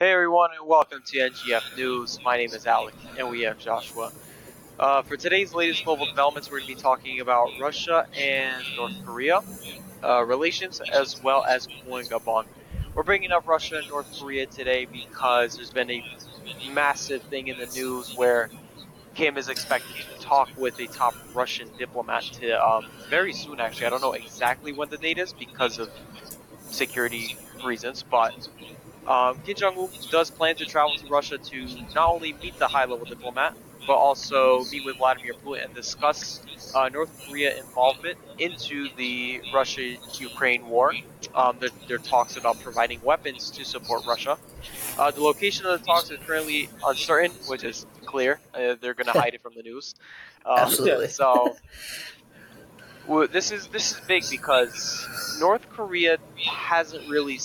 Hey everyone, and welcome to NGF News. My name is Alec, and we have Joshua. Uh, for today's latest global developments, we're going to be talking about Russia and North Korea uh, relations, as well as Gabon. We're bringing up Russia and North Korea today because there's been a massive thing in the news where Kim is expected to talk with a top Russian diplomat to um, very soon. Actually, I don't know exactly when the date is because of security reasons, but um, Kim Jong Un does plan to travel to Russia to not only meet the high-level diplomat, but also meet with Vladimir Putin and discuss uh, North Korea involvement into the Russia-Ukraine war. Um, there, there, are talks about providing weapons to support Russia. Uh, the location of the talks is currently uncertain, which is clear. Uh, they're going to hide it from the news. Um, Absolutely. So well, this is this is big because North Korea hasn't really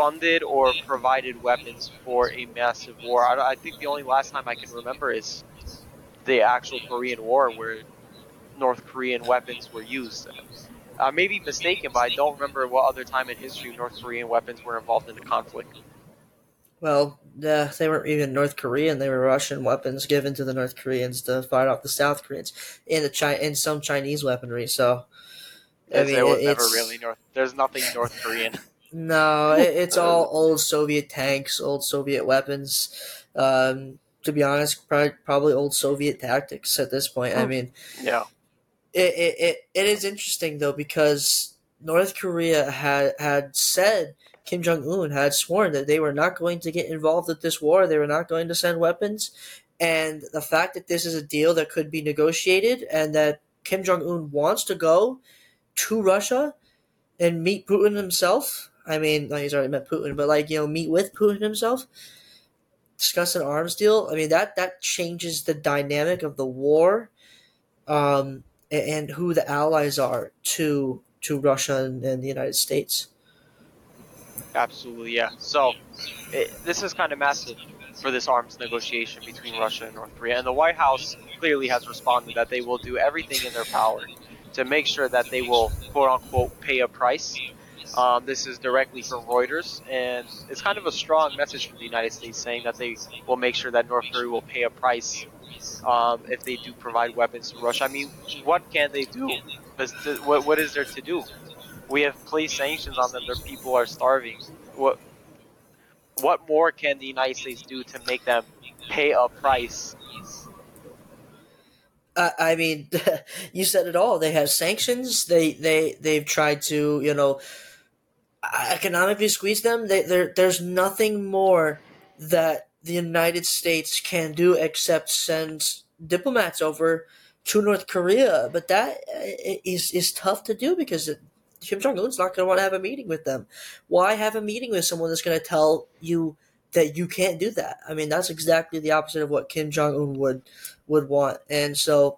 funded or provided weapons for a massive war. I, I, think the only last time I can remember is the actual Korean War where North Korean weapons were used. I may be mistaken, but I don't remember what other time in history North Korean weapons were involved in the conflict. Well, yeah, they weren't even North Korean; they were Russian weapons given to the North Koreans to fight off the South Koreans, and the Chi- and some Chinese weaponry. So, I mean, was never really North. There's nothing North Korean. No, it, it's all old Soviet tanks, old Soviet weapons. Um, to be honest, probably, probably old Soviet tactics at this point. I hmm. mean, yeah, it, it, it, it is interesting though because North Korea had had said Kim Jong Un had sworn that they were not going to get involved with this war. They were not going to send weapons, and the fact that this is a deal that could be negotiated and that Kim Jong Un wants to go to Russia and meet Putin himself I mean, like he's already met Putin, but like you know, meet with Putin himself, discuss an arms deal. I mean, that that changes the dynamic of the war, um, and, who the allies are to to Russia and, and the United States. Absolutely, yeah. So it, this is kind of massive for this arms negotiation between Russia and North Korea, and the White House clearly has responded that they will do everything in their power to make sure that they will quote unquote pay a price um, this is directly from Reuters, and it's kind of a strong message from the United States saying that they will make sure that North Korea will pay a price um, if they do provide weapons to Russia. I mean, what can they do? What, what is there to do? We have placed sanctions on them. Their people are starving. What what more can the United States do to make them pay a price I mean, you said it all. They have sanctions. They they they've tried to you know economically squeeze them, they, there's nothing more that the United States can do except send diplomats over to North Korea. But that uh, is is tough to do because Kim Jong Un's not going to want to have a meeting with them. Why have a meeting with someone that's going to tell you that you can't do that? I mean, that's exactly the opposite of what Kim Jong Un would would want. And so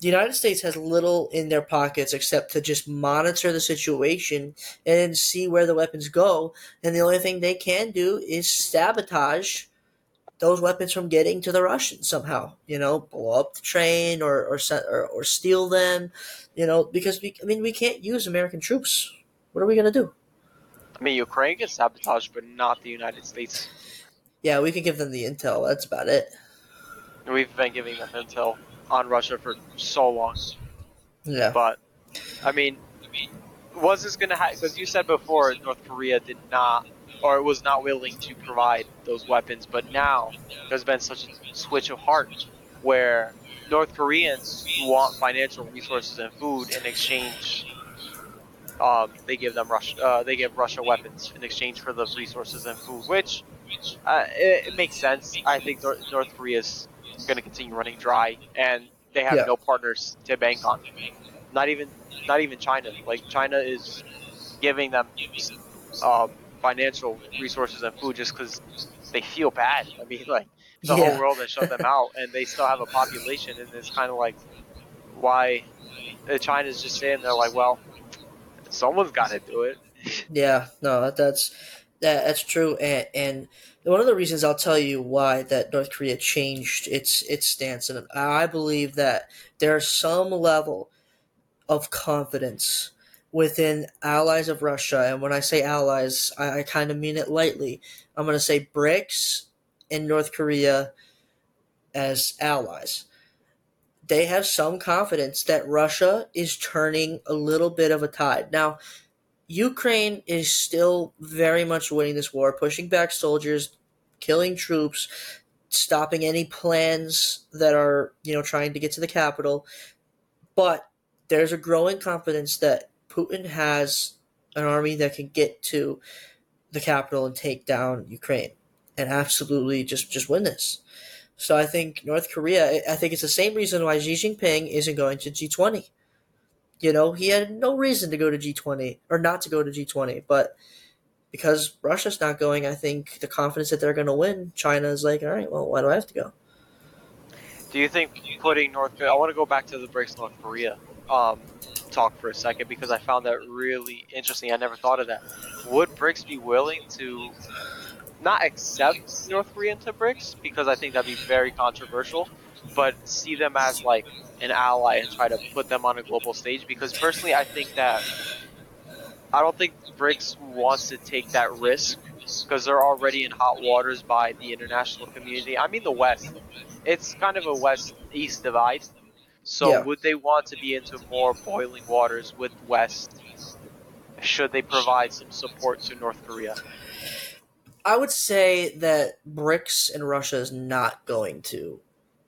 the United States has little in their pockets except to just monitor the situation and see where the weapons go. And the only thing they can do is sabotage those weapons from getting to the Russians somehow. You know, blow up the train or or or, or steal them. You know, because we, I mean, we can't use American troops. What are we gonna do? I mean, Ukraine gets sabotaged, but not the United States. Yeah, we can give them the intel. That's about it. We've been giving them intel on Russia for so long. Yeah. But, I mean, I mean was this going to happen? Because you said before North Korea did not, or was not willing to provide those weapons, but now there's been such a switch of heart where North Koreans want financial resources and food in exchange. Um, they give them Russia. Uh, they give Russia weapons in exchange for those resources and food, which uh, it, it, makes sense. I think North, North Korea's going to continue running dry, and they have yeah. no partners to bank on. Not even, not even China. Like China is giving them um, financial resources and food just because they feel bad. I mean, like the yeah. whole world has shut them out, and they still have a population, and it's kind of like why China's just saying they're like, well, someone's got to do it. yeah, no, that's that, that's true, and, and one of the reasons I'll tell you why that North Korea changed its its stance, and I believe that there's some level of confidence within allies of Russia, and when I say allies, I, I kind of mean it lightly. I'm going to say BRICS and North Korea as allies. They have some confidence that Russia is turning a little bit of a tide. Now, Ukraine is still very much winning this war, pushing back soldiers, killing troops, stopping any plans that are, you know, trying to get to the capital. But there's a growing confidence that Putin has an army that can get to the capital and take down Ukraine and absolutely just just win this. So I think North Korea. I think it's the same reason why Xi Jinping isn't going to G20. You know, he had no reason to go to G20 or not to go to G20, but because Russia's not going, I think the confidence that they're going to win, China is like, all right, well, why do I have to go? Do you think putting North Korea? I want to go back to the BRICS North Korea um, talk for a second because I found that really interesting. I never thought of that. Would BRICS be willing to not accept North Korea into BRICS because I think that'd be very controversial, but see them as like an ally and try to put them on a global stage? Because personally, I think that I don't think BRICS wants to take that risk because they're already in hot waters by the international community. I mean, the West. It's kind of a West East divide. So, Yeah. would they want to be into more boiling waters with West? Should they provide some support to North Korea? I would say that BRICS and Russia is not going to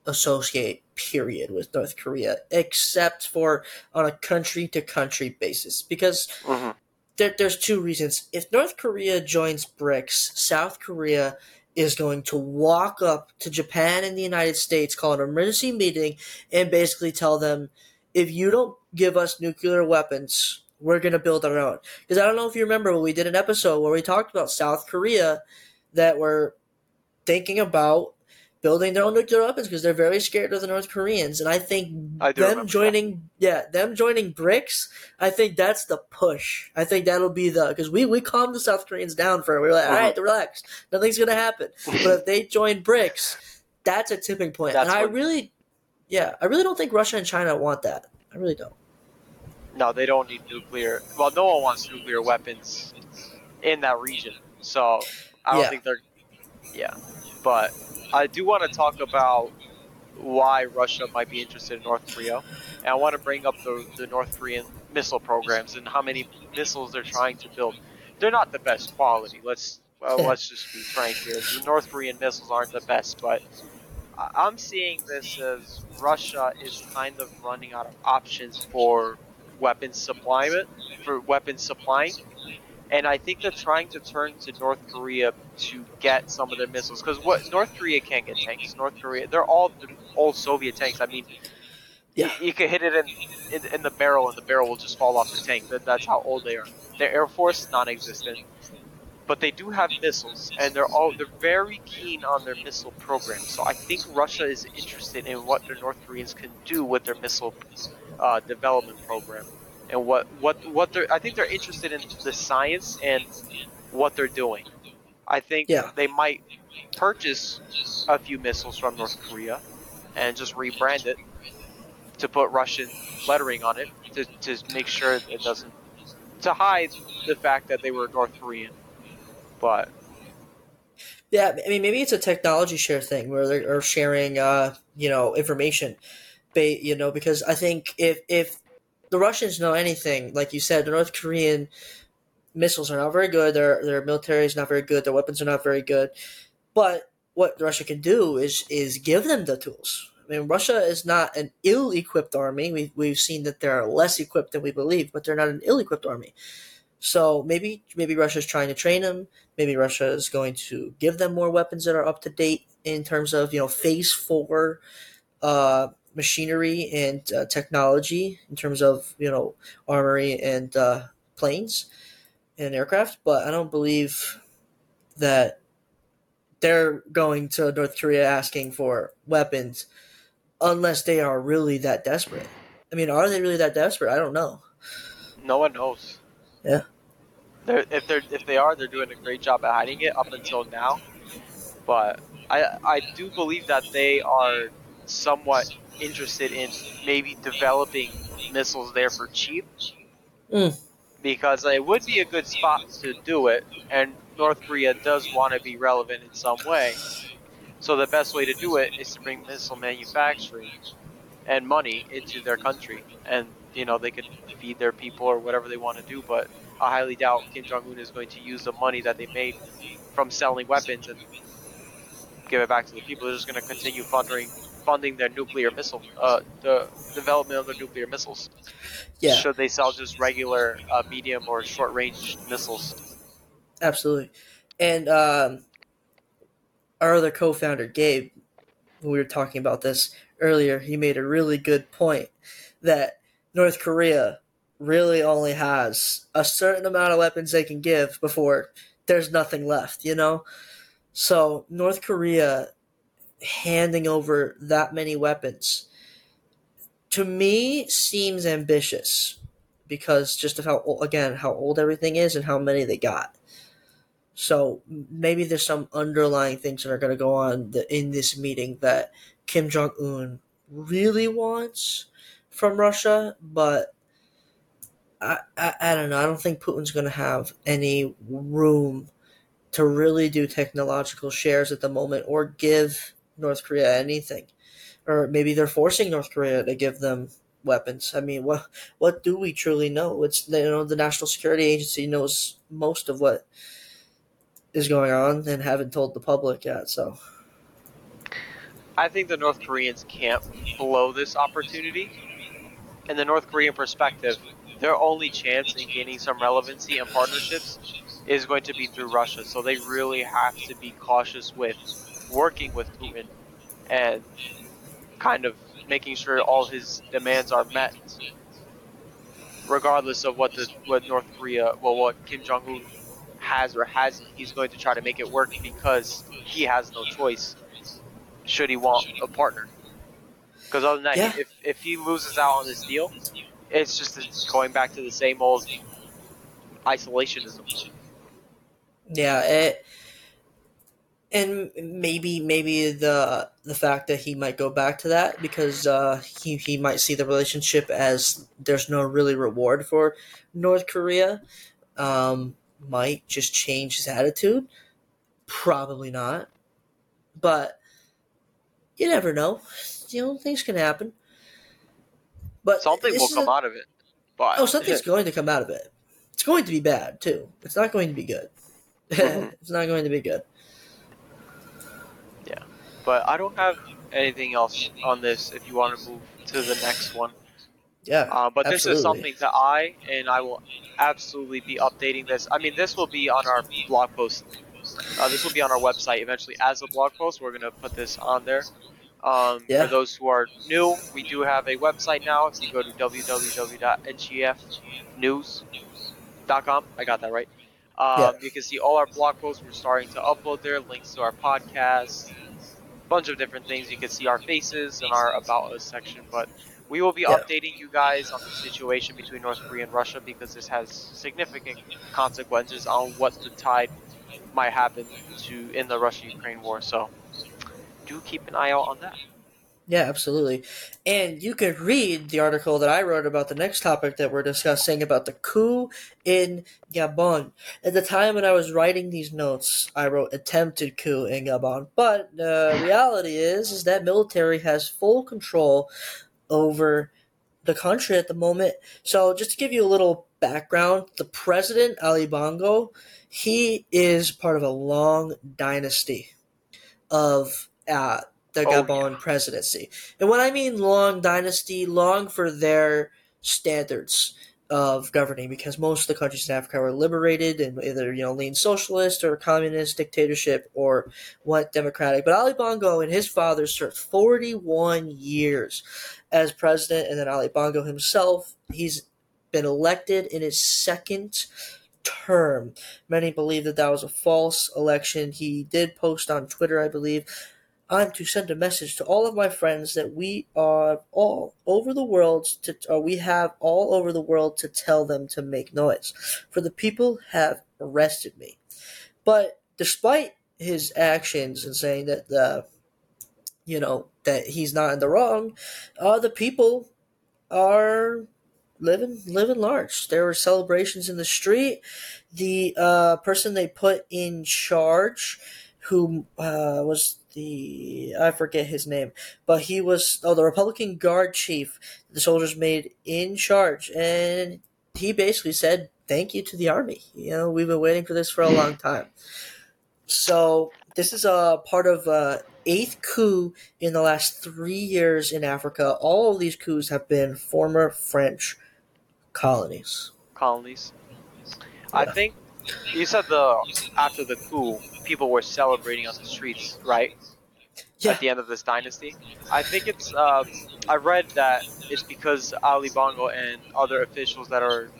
associate period with North Korea except for on a country to country basis because Mm-hmm. there, there's two reasons. If North Korea joins BRICS, South Korea is going to walk up to Japan and the United States, call an emergency meeting, and basically tell them, if you don't give us nuclear weapons, we're going to build our own. Because I don't know if you remember, but we did an episode where we talked about South Korea that were thinking about building their own nuclear weapons because they're very scared of the North Koreans. And I think I them remember that. joining, yeah, them joining BRICS, I think that's the push. I think that'll be the because we we calmed the South Koreans down for we were like, all right, mm-hmm. relax, nothing's gonna happen. but if they join BRICS, that's a tipping point. That's and I really, yeah, I really don't think Russia and China want that. I really don't. No, they don't need nuclear. Well, no one wants nuclear weapons in that region. So I don't Yeah. think they're. Yeah, but I do want to talk about why Russia might be interested in North Korea, and I want to bring up the, the North Korean missile programs and how many missiles they're trying to build. They're not the best quality. Let's well, let's just be frank here. The North Korean missiles aren't the best, but I'm seeing this as Russia is kind of running out of options for weapons supply for weapons supplying, and I think they're trying to turn to North Korea to get some of their missiles because what North Korea can't get tanks. North Korea, they're all old Soviet tanks. I mean, Yeah. you, you could hit it in, in in the barrel, and the barrel will just fall off the tank. That, that's how old they are. Their air force non-existent, but they do have missiles, and they're all they're very keen on their missile program. So I think Russia is interested in what the North Koreans can do with their missile uh, development program, and what what what they're. I think they're interested in the science and what they're doing. I think Yeah. they might purchase a few missiles from North Korea and just rebrand it to put Russian lettering on it to, to make sure it doesn't to hide the fact that they were North Korean. But Yeah, I mean, maybe it's a technology share thing where they're sharing, uh, you know, information, you know, because I think if if the Russians know anything, like you said, the North Korean missiles are not very good. Their their military is not very good. Their weapons are not very good. But what Russia can do is is give them the tools. I mean, Russia is not an ill-equipped army. We we've seen that they're less equipped than we believe, but they're not an ill-equipped army. So maybe maybe Russia's trying to train them. Maybe Russia is going to give them more weapons that are up to date in terms of you know phase four uh, machinery and uh, technology in terms of you know armory and uh, planes and aircraft. But I don't believe that they're going to North Korea asking for weapons unless they are really that desperate. I mean, are they really that desperate? I don't know. no one knows. Yeah. They're, if they're if they are, they're doing a great job at hiding it up until now. But I I do believe that they are somewhat interested in maybe developing missiles there for cheap. Mm. because it would be a good spot to do it, and North Korea does want to be relevant in some way. So the best way to do it is to bring missile manufacturing and money into their country, and you know they could feed their people or whatever they want to do. But I highly doubt Kim Jong Un is going to use the money that they made from selling weapons and give it back to the people. They're just going to continue funding funding their nuclear missile, uh, the development of their nuclear missiles. Yeah. Should they sell just regular uh, medium or short range missiles? Absolutely. And um, our other co founder, Gabe, when we were talking about this earlier, he made a really good point that North Korea really only has a certain amount of weapons they can give before there's nothing left, you know? So, North Korea handing over that many weapons. To me seems ambitious because just of how again how old everything is and how many they got. So maybe there's some underlying things that are going to go on in this meeting that kim jong-un really wants from russia but I, I, I don't know. I don't think putin's going to have any room to really do technological shares at the moment or give North Korea anything, or maybe they're forcing North Korea to give them weapons. I mean, what what do we truly know? It's you know the National Security Agency knows most of what is going on and haven't told the public yet. So, I think the North Koreans can't blow this opportunity. In the North Korean perspective, their only chance in gaining some relevancy and partnerships is going to be through Russia. So they really have to be cautious with working with Putin and kind of making sure all his demands are met, regardless of what the what North Korea, well, what Kim Jong Un has or hasn't. He's going to try to make it work because he has no choice. Should he want a partner? Because other than that, yeah. if if he loses out on this deal, it's just going back to the same old isolationism. Yeah, it and maybe maybe the the fact that he might go back to that because uh, he he might see the relationship as there's no really reward for North Korea um, might just change his attitude. Probably not, but you never know. You know things can happen. But something will come a, out of it. But oh, something's going to come out of it. It's going to be bad too. It's not going to be good. Mm-hmm. it's not going to be good. But I don't have anything else on this. If you want to move to the next one. Yeah. Uh, but absolutely. this is something that I and I will absolutely be updating this. I mean, this will be on our blog post. Uh, this will be on our website eventually as a blog post. We're gonna put this on there. Um, yeah. For those who are new, we do have a website now. If you go to www.ngfnews.com, I got that right. Um, yeah. You can see all our blog posts. We're starting to upload there, links to our podcast, bunch of different things. You can see our faces in our About Us section, but we will be yeah. updating you guys on the situation between North Korea and Russia because this has significant consequences on what the tide might happen to in the Russia-Ukraine war. So do keep an eye out on that. Yeah, absolutely. And you can read the article that I wrote about the next topic that we're discussing about the coup in Gabon. At the time when I was writing these notes, I wrote attempted coup in Gabon. But the reality is, is that military has full control over the country at the moment. So just to give you a little background, the president, Ali Bongo, he is part of a long dynasty of uh, the oh, Gabon yeah. presidency. And when I mean long dynasty, long for their standards of governing, because most of the countries in Africa were liberated and either you know lean socialist or communist dictatorship or what democratic. But Ali Bongo and his father served 41 years as president, and then Ali Bongo himself, he's been elected in his second term. Many believe that that was a false election. He did post on Twitter, I believe, I'm to send a message to all of my friends that we are all over the world to, or we have all over the world to tell them to make noise. For the people have arrested me. But despite his actions and saying that the, you know, that he's not in the wrong, uh, the people are living living large. There were celebrations in the street. The uh, person they put in charge, who uh, was the I forget his name, but he was oh the Republican Guard chief. The soldiers made in charge, and he basically said thank you to the army. You know we've been waiting for this for a long time. So this is a part of uh, eighth coup in the last three years in Africa. All of these coups have been former French colonies. Colonies. I think you said the after the coup, people were celebrating on the streets, right? Yeah. At the end of this dynasty, I think it's. Uh, I read that it's because Ali Bongo and other officials that are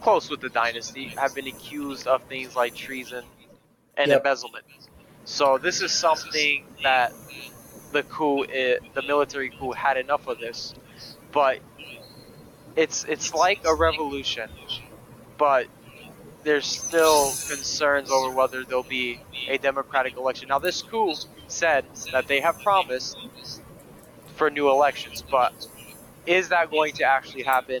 close with the dynasty have been accused of things like treason and Yep. embezzlement. So this is something that the coup, i the military coup, had enough of this, but it's it's like a revolution, but there's still concerns over whether there'll be a democratic election. Now, this coup said that they have promised for new elections, but is that going to actually happen?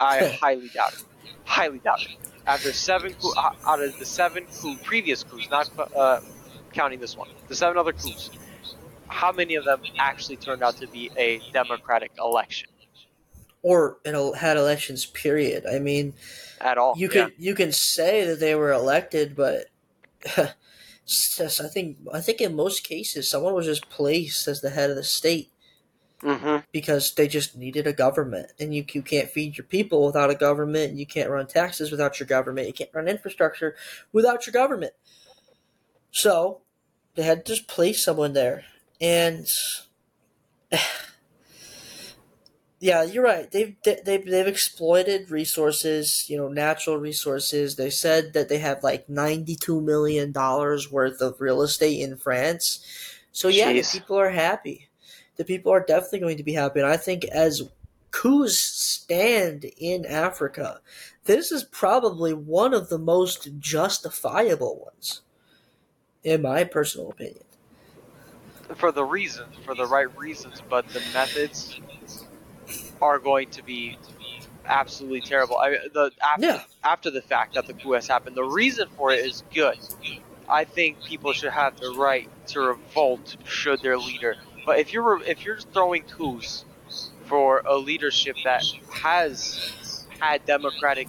I highly doubt it. Highly doubt it. After seven coup, uh, out of the seven coup previous coups, not uh, counting this one, the seven other coups, how many of them actually turned out to be a democratic election Or know, had elections. Period. I mean, at all? you can you can say that they were elected, but just, I think I think in most cases someone was just placed as the head of the state hmm because they just needed a government, and you you can't feed your people without a government, and you can't run taxes without your government, you can't run infrastructure without your government. So they had to just place someone there, and yeah, you're right. They've they've they've exploited resources, you know, natural resources. They said that they have like ninety two million dollars worth of real estate in France. So yeah, Jeez. the people are happy. The people are definitely going to be happy, and I think as coups stand in Africa, this is probably one of the most justifiable ones, in my personal opinion. for the reasons, for the right reasons, but the methods are going to be absolutely terrible. I, the after, Yeah. after the fact that the coup has happened, the reason for it is good. I think people should have the right to revolt should their leader. But if you're if you're throwing coups for a leadership that has had democratic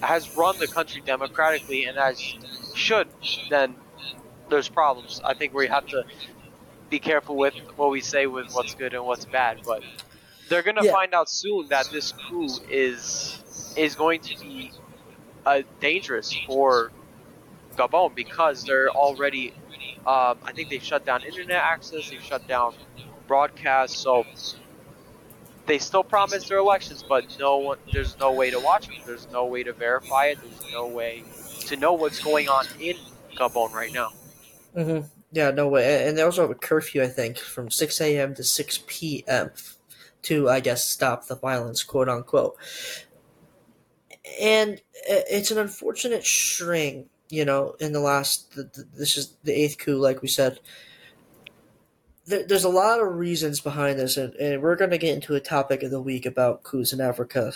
has run the country democratically and as should, then there's problems. I think we have to be careful with what we say with what's good and what's bad. But they're gonna Yeah. find out soon that this coup is is going to be uh, dangerous for Gabon because they're already. Um, I think they've shut down internet access. They've shut down broadcast. So they still promise their elections, but no one. There's no way to watch it. There's no way to verify it. There's no way to know what's going on in Gabon right now. hmm Yeah, no way. And they also have a curfew, I think, from 6 a.m. to 6 p.m. to, I guess, stop the violence, quote unquote. And it's an unfortunate string, you know, in the last, this is the eighth coup, like we said. There, there's a lot of reasons behind this, and, and we're going to get into a topic of the week about coups in Africa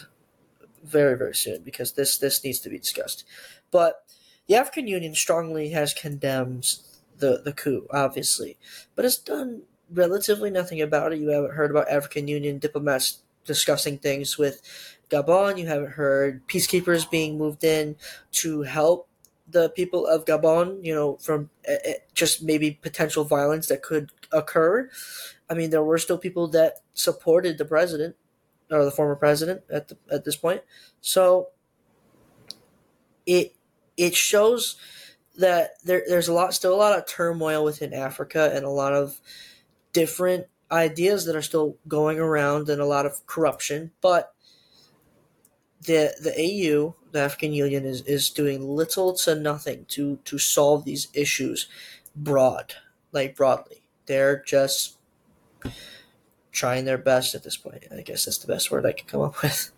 very, very soon because this, this needs to be discussed. But the African Union strongly has condemned the the coup, obviously, but has done relatively nothing about it. You haven't heard about African Union diplomats discussing things with Gabon. You haven't heard peacekeepers being moved in to help the people of Gabon. You know, from uh, uh, just maybe potential violence that could occur. I mean, there were still people that supported the president or the former president at the, at this point. So it it shows that there, there's a lot still a lot of turmoil within Africa and a lot of different ideas that are still going around and a lot of corruption but the the AU the African Union is, is doing little to nothing to to solve these issues broad like broadly. They're just trying their best at this point. I guess that's the best word I could come up with.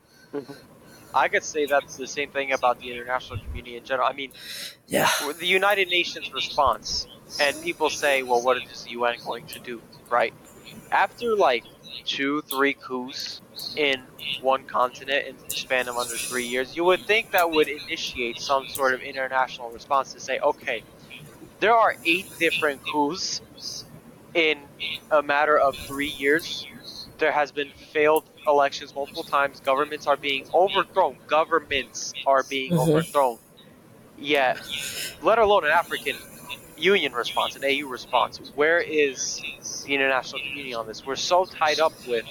I could say that's the same thing about the international community in general. I mean, yeah. the United Nations response, and people say, well, what is the UN going to do, right? After like two, three coups in one continent in the span of under three years, you would think that would initiate some sort of international response to say, okay, there are eight different coups in a matter of three years. There has been failed elections multiple times. Governments are being overthrown. Governments are being Mhm. overthrown. Yet, let alone an African Union response, an AU response. Where is the international community on this? We're so tied up with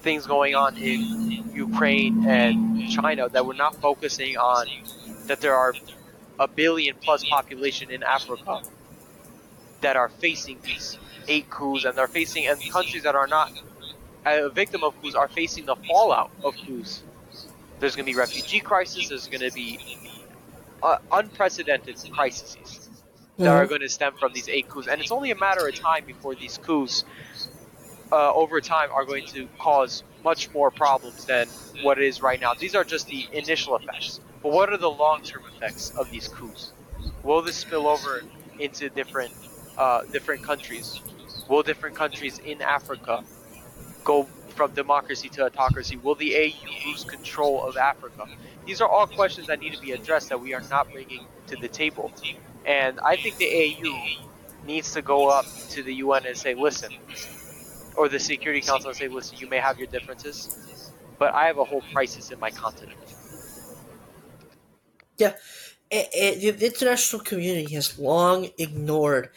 things going on in Ukraine and China that we're not focusing on that there are a billion plus population in Africa that are facing these eight coups and they're facing and countries that are not a victim of coups are facing the fallout of coups. There's going to be refugee crisis. There's going to be uh, unprecedented crises that are Mhm. going to stem from these eight coups, and it's only a matter of time before these coups, uh, over time, are going to cause much more problems than what it is right now. These are just the initial effects, but what are the long-term effects of these coups? Will this spill over into different uh, different countries? Will different countries in Africa go from democracy to autocracy? Will the AU lose control of Africa? These are all questions that need to be addressed that we are not bringing to the table. And I think the AU needs to go up to the UN and say, listen, or the Security Council and say, listen, you may have your differences, but I have a whole crisis in my continent. A- a- the international community has long ignored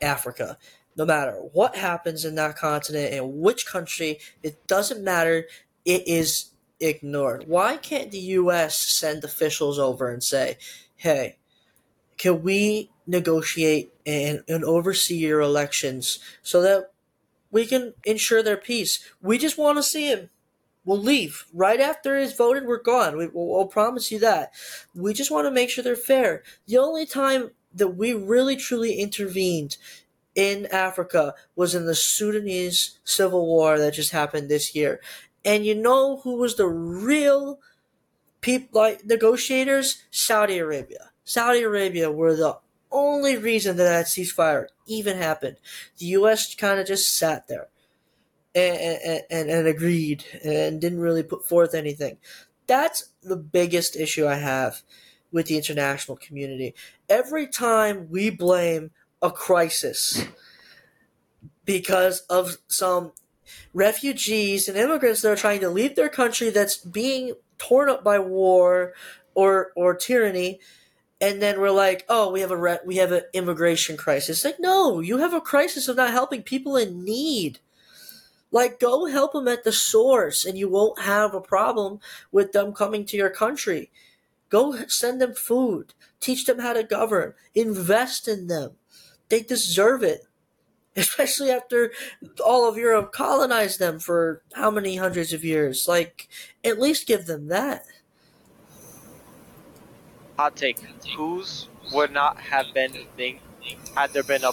Africa. No matter what happens in that continent and which country, it doesn't matter. It is ignored. Why can't the U.S. send officials over and say, "Hey, can we negotiate and, and oversee your elections so that we can ensure their peace? We just want to see him. We'll leave right after it's voted. We're gone. We, we'll, we'll promise you that. We just want to make sure they're fair. The only time that we really truly intervened in Africa was in the Sudanese civil war that just happened this year. And you know who was the real people like negotiators? Saudi Arabia. Saudi Arabia were the only reason that that ceasefire even happened. The U.S. kind of just sat there and, and, and agreed and didn't really put forth anything. That's the biggest issue I have with the international community. Every time we blame a crisis because of some refugees and immigrants that are trying to leave their country that's being torn up by war or or tyranny. And then we're like oh we have a re- we have an immigration crisis. Like no you have a crisis of not helping people in need. Like go help them at the source and you won't have a problem with them coming to your country. Go send them food. Teach them how to govern. Invest in them they deserve it especially after all of Europe colonized them for how many hundreds of years. Like, at least give them that. Hot take: coups would not have been a thing had there been a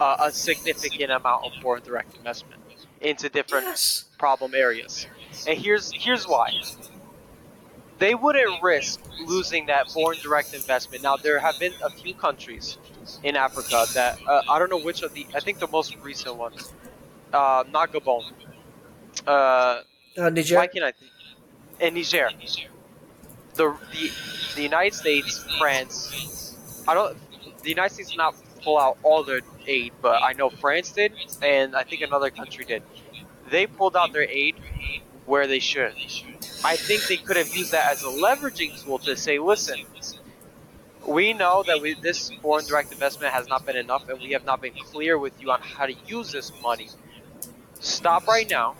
a, a significant amount of foreign direct investment into different Yes. problem areas. And here's here's why. They wouldn't risk losing that foreign direct investment. Now there have been a few countries in Africa that uh, I don't know which of the I think the most recent ones, uh, not Gabon, uh, Uh, why can't I think? And Niger. The, the the United States, France, I don't. The United States did not pull out all their aid, but I know France did, and I think another country did. They pulled out their aid where they should. I think they could have used that as a leveraging tool to say, listen, we know that we, this foreign direct investment has not been enough, and we have not been clear with you on how to use this money. Stop right now,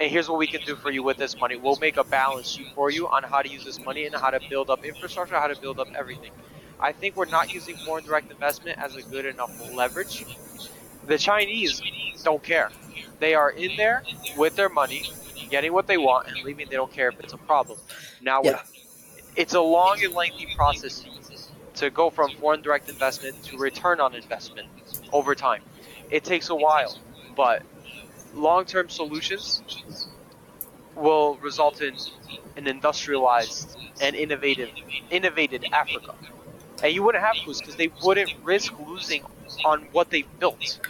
and here's what we can do for you with this money. We'll make a balance sheet for you on how to use this money and how to build up infrastructure, how to build up everything. I think we're not using foreign direct investment as a good enough leverage. The Chinese don't care. They are in there with their money, getting what they want, and leaving. They don't care if it's a problem. Now, Yeah. it's a long and lengthy process to go from foreign direct investment to return on investment over time. It takes a while, but long-term solutions will result in an industrialized and innovative, innovated Africa. and you wouldn't have coups because they wouldn't risk losing on what they built.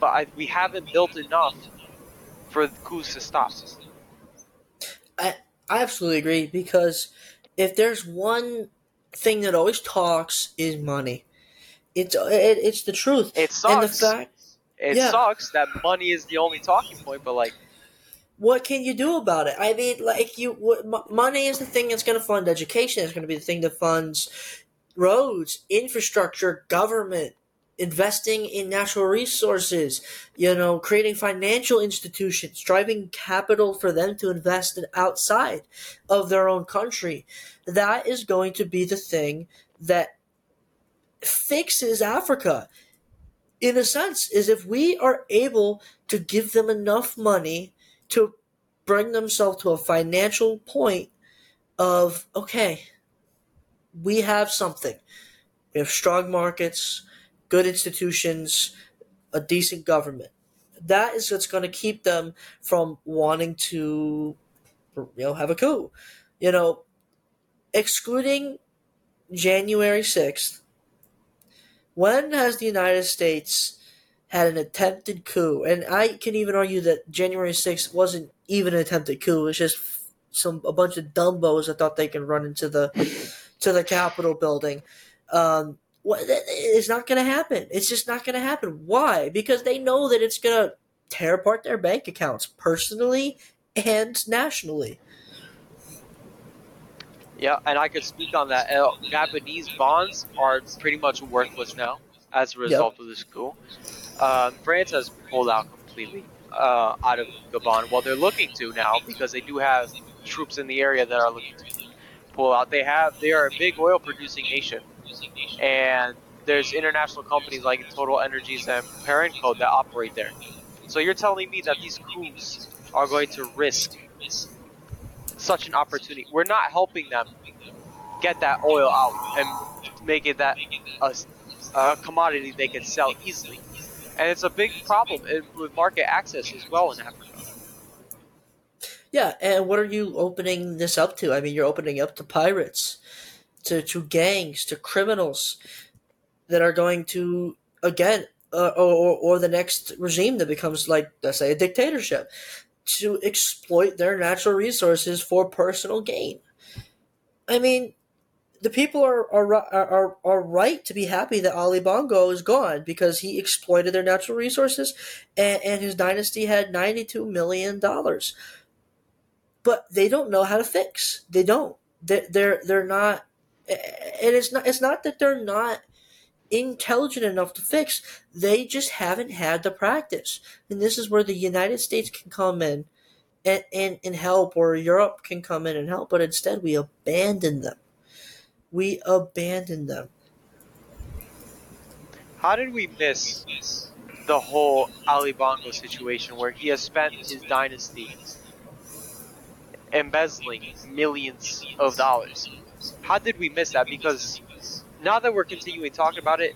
But I, we haven't built enough for coups to stop. I I absolutely agree because if there's one thing that always talks is money. It's it, it's the truth. It sucks. And the fact it yeah. sucks that money is the only talking point, but like, what can you do about it? I mean, like you, what, m- money is the thing that's going to fund education. It's going to be the thing that funds roads, infrastructure, government, investing in natural resources. You know, creating financial institutions, driving capital for them to invest in outside of their own country. That is going to be the thing that fixes Africa in a sense is if we are able to give them enough money to bring themselves to a financial point of okay we have something we have strong markets good institutions a decent government that is what's going to keep them from wanting to you know have a coup you know excluding january 6th when has the United States had an attempted coup? And I can even argue that January 6th wasn't even an attempted coup. It was just some a bunch of dumbos that thought they can run into the to the Capitol building. Um, it's not going to happen. It's just not going to happen. Why? Because they know that it's going to tear apart their bank accounts personally and nationally. Yeah, and I could speak on that. Uh, Gabonese bonds are pretty much worthless now as a result yep. of this coup. Um, France has pulled out completely uh, out of Gabon. Well, they're looking to now because they do have troops in the area that are looking to pull out. They have they are a big oil producing nation, and there's international companies like Total Energies and Perenco that operate there. So you're telling me that these coups are going to risk such an opportunity. We're not helping them get that oil out and make it that a, a commodity they can sell easily. And it's a big problem with market access as well in Africa. Yeah, and what are you opening this up to? I mean, you're opening up to pirates, to, to gangs, to criminals that are going to, again, uh, or, or the next regime that becomes like, let's say, a dictatorship to exploit their natural resources for personal gain. I mean, the people are are, are, are right to be happy that Ali Bongo is gone because he exploited their natural resources and, and his dynasty had $92 million. But they don't know how to fix. They don't. They're, they're, they're not. And it's not, it's not that they're not intelligent enough to fix. They just haven't had the practice. And this is where the United States can come in and, and, and help, or Europe can come in and help, but instead we abandon them. We abandon them. How did we miss the whole Ali Bongo situation where he has spent his dynasty embezzling millions of dollars? How did we miss that? Because now that we're continuing talking about it,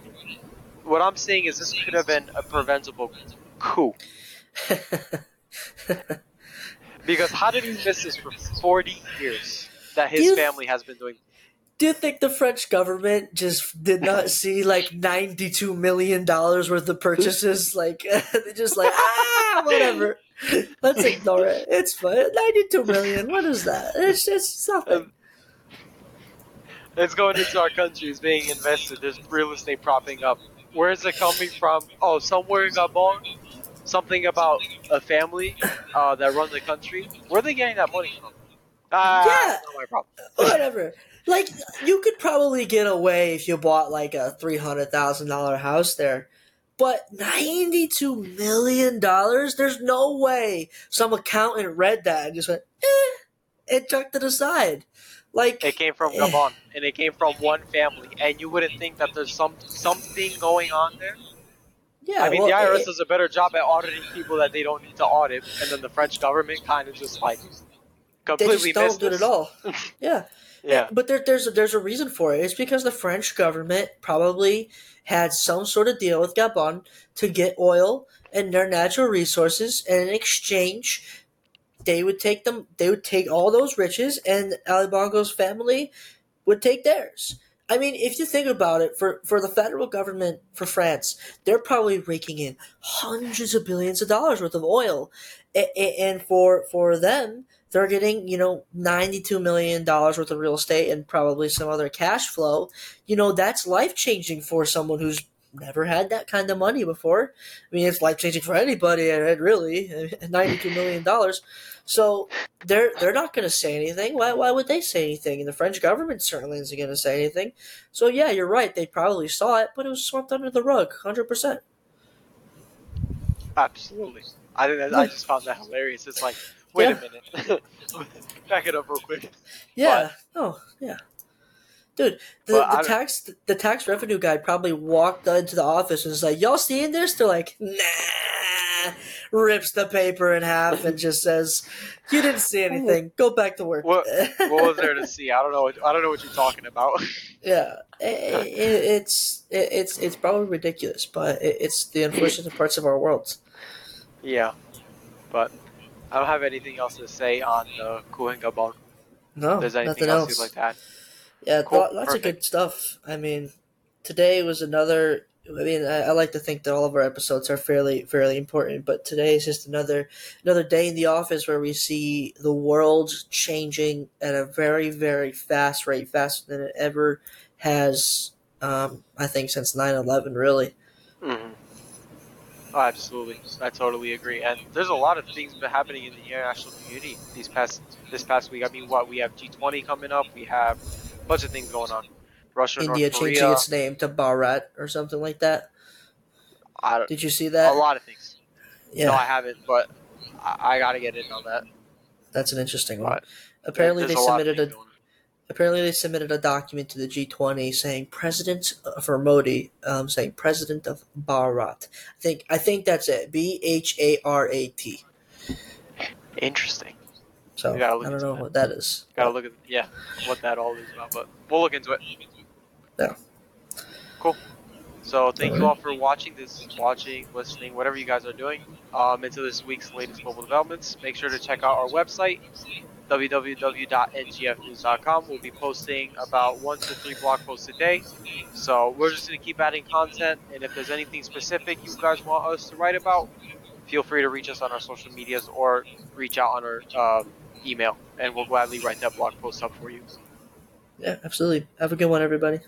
what I'm saying is this could have been a preventable coup. because how did we miss this for 40 years that his family has been doing? Do you think the French government just did not see like ninety-two million dollars worth of purchases? Like they just like ah whatever. Let's ignore it. It's fine. Ninety-two million. What is that? It's just nothing. It's going into our country. It's being invested. There's real estate propping up. Where is it coming from? Oh, somewhere in Gabon. Something about a family uh, that runs the country. Where are they getting that money from? Uh, yeah, my problem. whatever. Like you could probably get away if you bought like a three hundred thousand dollar house there, but ninety two million dollars. There's no way some accountant read that and just went, eh, and chucked it aside. Like it came from Gabon, and it came from one family, and you wouldn't think that there's some something going on there. Yeah, I mean, well, the IRS it, does a better job at auditing people that they don't need to audit, and then the French government kind of just like completely they just don't do it at all. yeah, yeah. But there, there's a, there's a reason for it. It's because the French government probably had some sort of deal with Gabon to get oil and their natural resources, and in exchange, they would take them. They would take all those riches, and Ali Bongo's family would take theirs. I mean, if you think about it, for, for the federal government for France, they're probably raking in hundreds of billions of dollars worth of oil, and for for them, they're getting you know ninety two million dollars worth of real estate and probably some other cash flow. You know that's life changing for someone who's never had that kind of money before. I mean, it's life changing for anybody, really. Ninety two million dollars. So they're they're not going to say anything. Why why would they say anything? And the French government certainly isn't going to say anything. So yeah, you're right. They probably saw it, but it was swept under the rug, hundred percent. Absolutely. I think that, I just found that hilarious. It's like, wait yeah. a minute, back it up real quick. Yeah. But, oh yeah. Dude, the, the tax the tax revenue guy probably walked into the office and was like, "Y'all seeing this?" They're like, "Nah." Rips the paper in half and just says, "You didn't see oh. anything. Go back to work." What, what was there to see? I don't know. I don't know what you're talking about. yeah, it, it, it's it, it's it's probably ridiculous, but it's the unfortunate parts of our world. Yeah, but I don't have anything else to say on the coup in Gabon. No, If there's anything else, else like that. Yeah, Cool. th- lots of good stuff. I mean, today was another. I mean, I, I like to think that all of our episodes are fairly fairly important, but today is just another another day in the office where we see the world changing at a very very fast rate, faster than it ever has. Um, I think since 9-11, really. Mhm. Oh, absolutely. I totally agree. And there's a lot of things happening in the international community these past this past week. I mean, what we have G20 coming up. We have a bunch of things going on. Russia, India changing its name to Bharat or something like that. I don't, Did you see that? a lot of things. Yeah, No, I haven't, but I, I got to get in on that. that's an interesting one. But Apparently, they submitted a things going on. apparently they submitted a document to the G20 saying President uh, for Modi, um, saying President of Bharat. I think I think that's it. B H A R A T. Interesting. So I don't know that. what that is. Got to look at yeah what that all is about, but we'll look into it. Yeah. Cool. So thank you all for watching this, watching, listening, whatever you guys are doing, um, into this week's latest global developments. Make sure to check out our website, www.ngfnews.com. We'll be posting about one to three blog posts a day. So we're just going to keep adding content, and if there's anything specific you guys want us to write about, feel free to reach us on our social medias or reach out on our uh, email, and we'll gladly write that blog post up for you. Yeah, absolutely. Have a good one, everybody.